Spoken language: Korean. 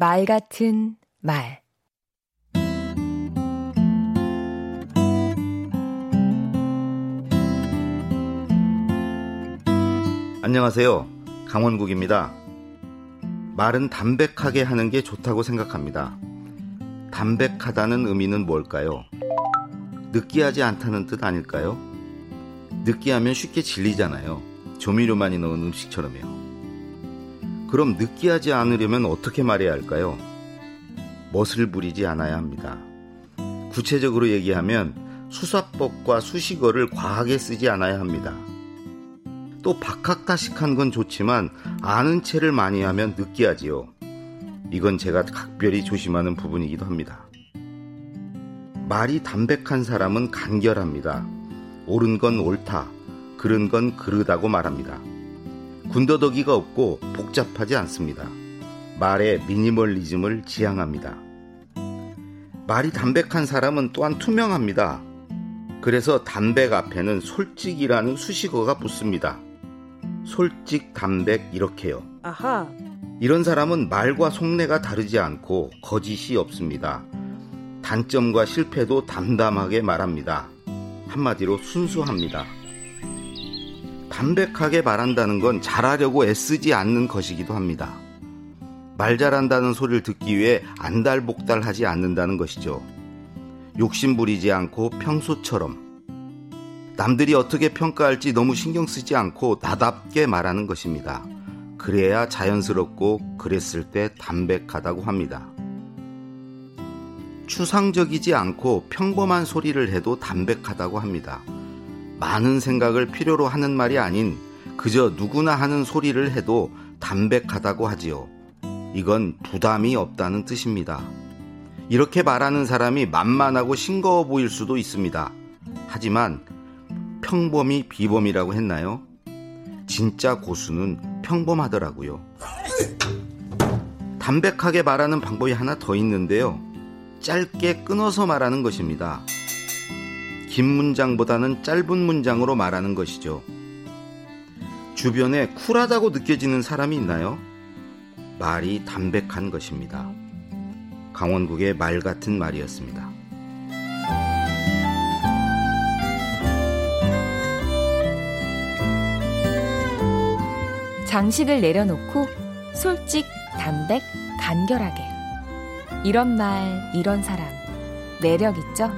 말 같은 말 안녕하세요. 강원국입니다. 말은 담백하게 하는 게 좋다고 생각합니다. 담백하다는 의미는 뭘까요? 느끼하지 않다는 뜻 아닐까요? 느끼하면 쉽게 질리잖아요. 조미료 많이 넣은 음식처럼요. 그럼 느끼하지 않으려면 어떻게 말해야 할까요? 멋을 부리지 않아야 합니다. 구체적으로 얘기하면 수사법과 수식어를 과하게 쓰지 않아야 합니다. 또 박학다식한 건 좋지만 아는 체를 많이 하면 느끼하지요. 이건 제가 각별히 조심하는 부분이기도 합니다. 말이 담백한 사람은 간결합니다. 옳은 건 옳다, 그른 건 그르다고 말합니다. 군더더기가 없고 복잡하지 않습니다. 말의 미니멀리즘을 지향합니다. 말이 담백한 사람은 또한 투명합니다. 그래서 담백 앞에는 솔직이라는 수식어가 붙습니다. 솔직, 담백, 이렇게요. 아하. 이런 사람은 말과 속내가 다르지 않고 거짓이 없습니다. 단점과 실패도 담담하게 말합니다. 한마디로 순수합니다. 담백하게 말한다는 건 잘하려고 애쓰지 않는 것이기도 합니다. 말 잘한다는 소리를 듣기 위해 안달복달 하지 않는다는 것이죠. 욕심 부리지 않고 평소처럼 남들이 어떻게 평가할지 너무 신경 쓰지 않고 나답게 말하는 것입니다. 그래야 자연스럽고 그랬을 때 담백하다고 합니다. 추상적이지 않고 평범한 소리를 해도 담백하다고 합니다. 많은 생각을 필요로 하는 말이 아닌 그저 누구나 하는 소리를 해도 담백하다고 하지요. 이건 부담이 없다는 뜻입니다. 이렇게 말하는 사람이 만만하고 싱거워 보일 수도 있습니다. 하지만 평범이 비범이라고 했나요? 진짜 고수는 평범하더라고요. 담백하게 말하는 방법이 하나 더 있는데요. 짧게 끊어서 말하는 것입니다. 긴 문장보다는 짧은 문장으로 말하는 것이죠. 주변에 쿨하다고 느껴지는 사람이 있나요? 말이 담백한 것입니다. 강원국의 말 같은 말이었습니다. 장식을 내려놓고 솔직, 담백, 간결하게. 이런 말, 이런 사람. 매력 있죠?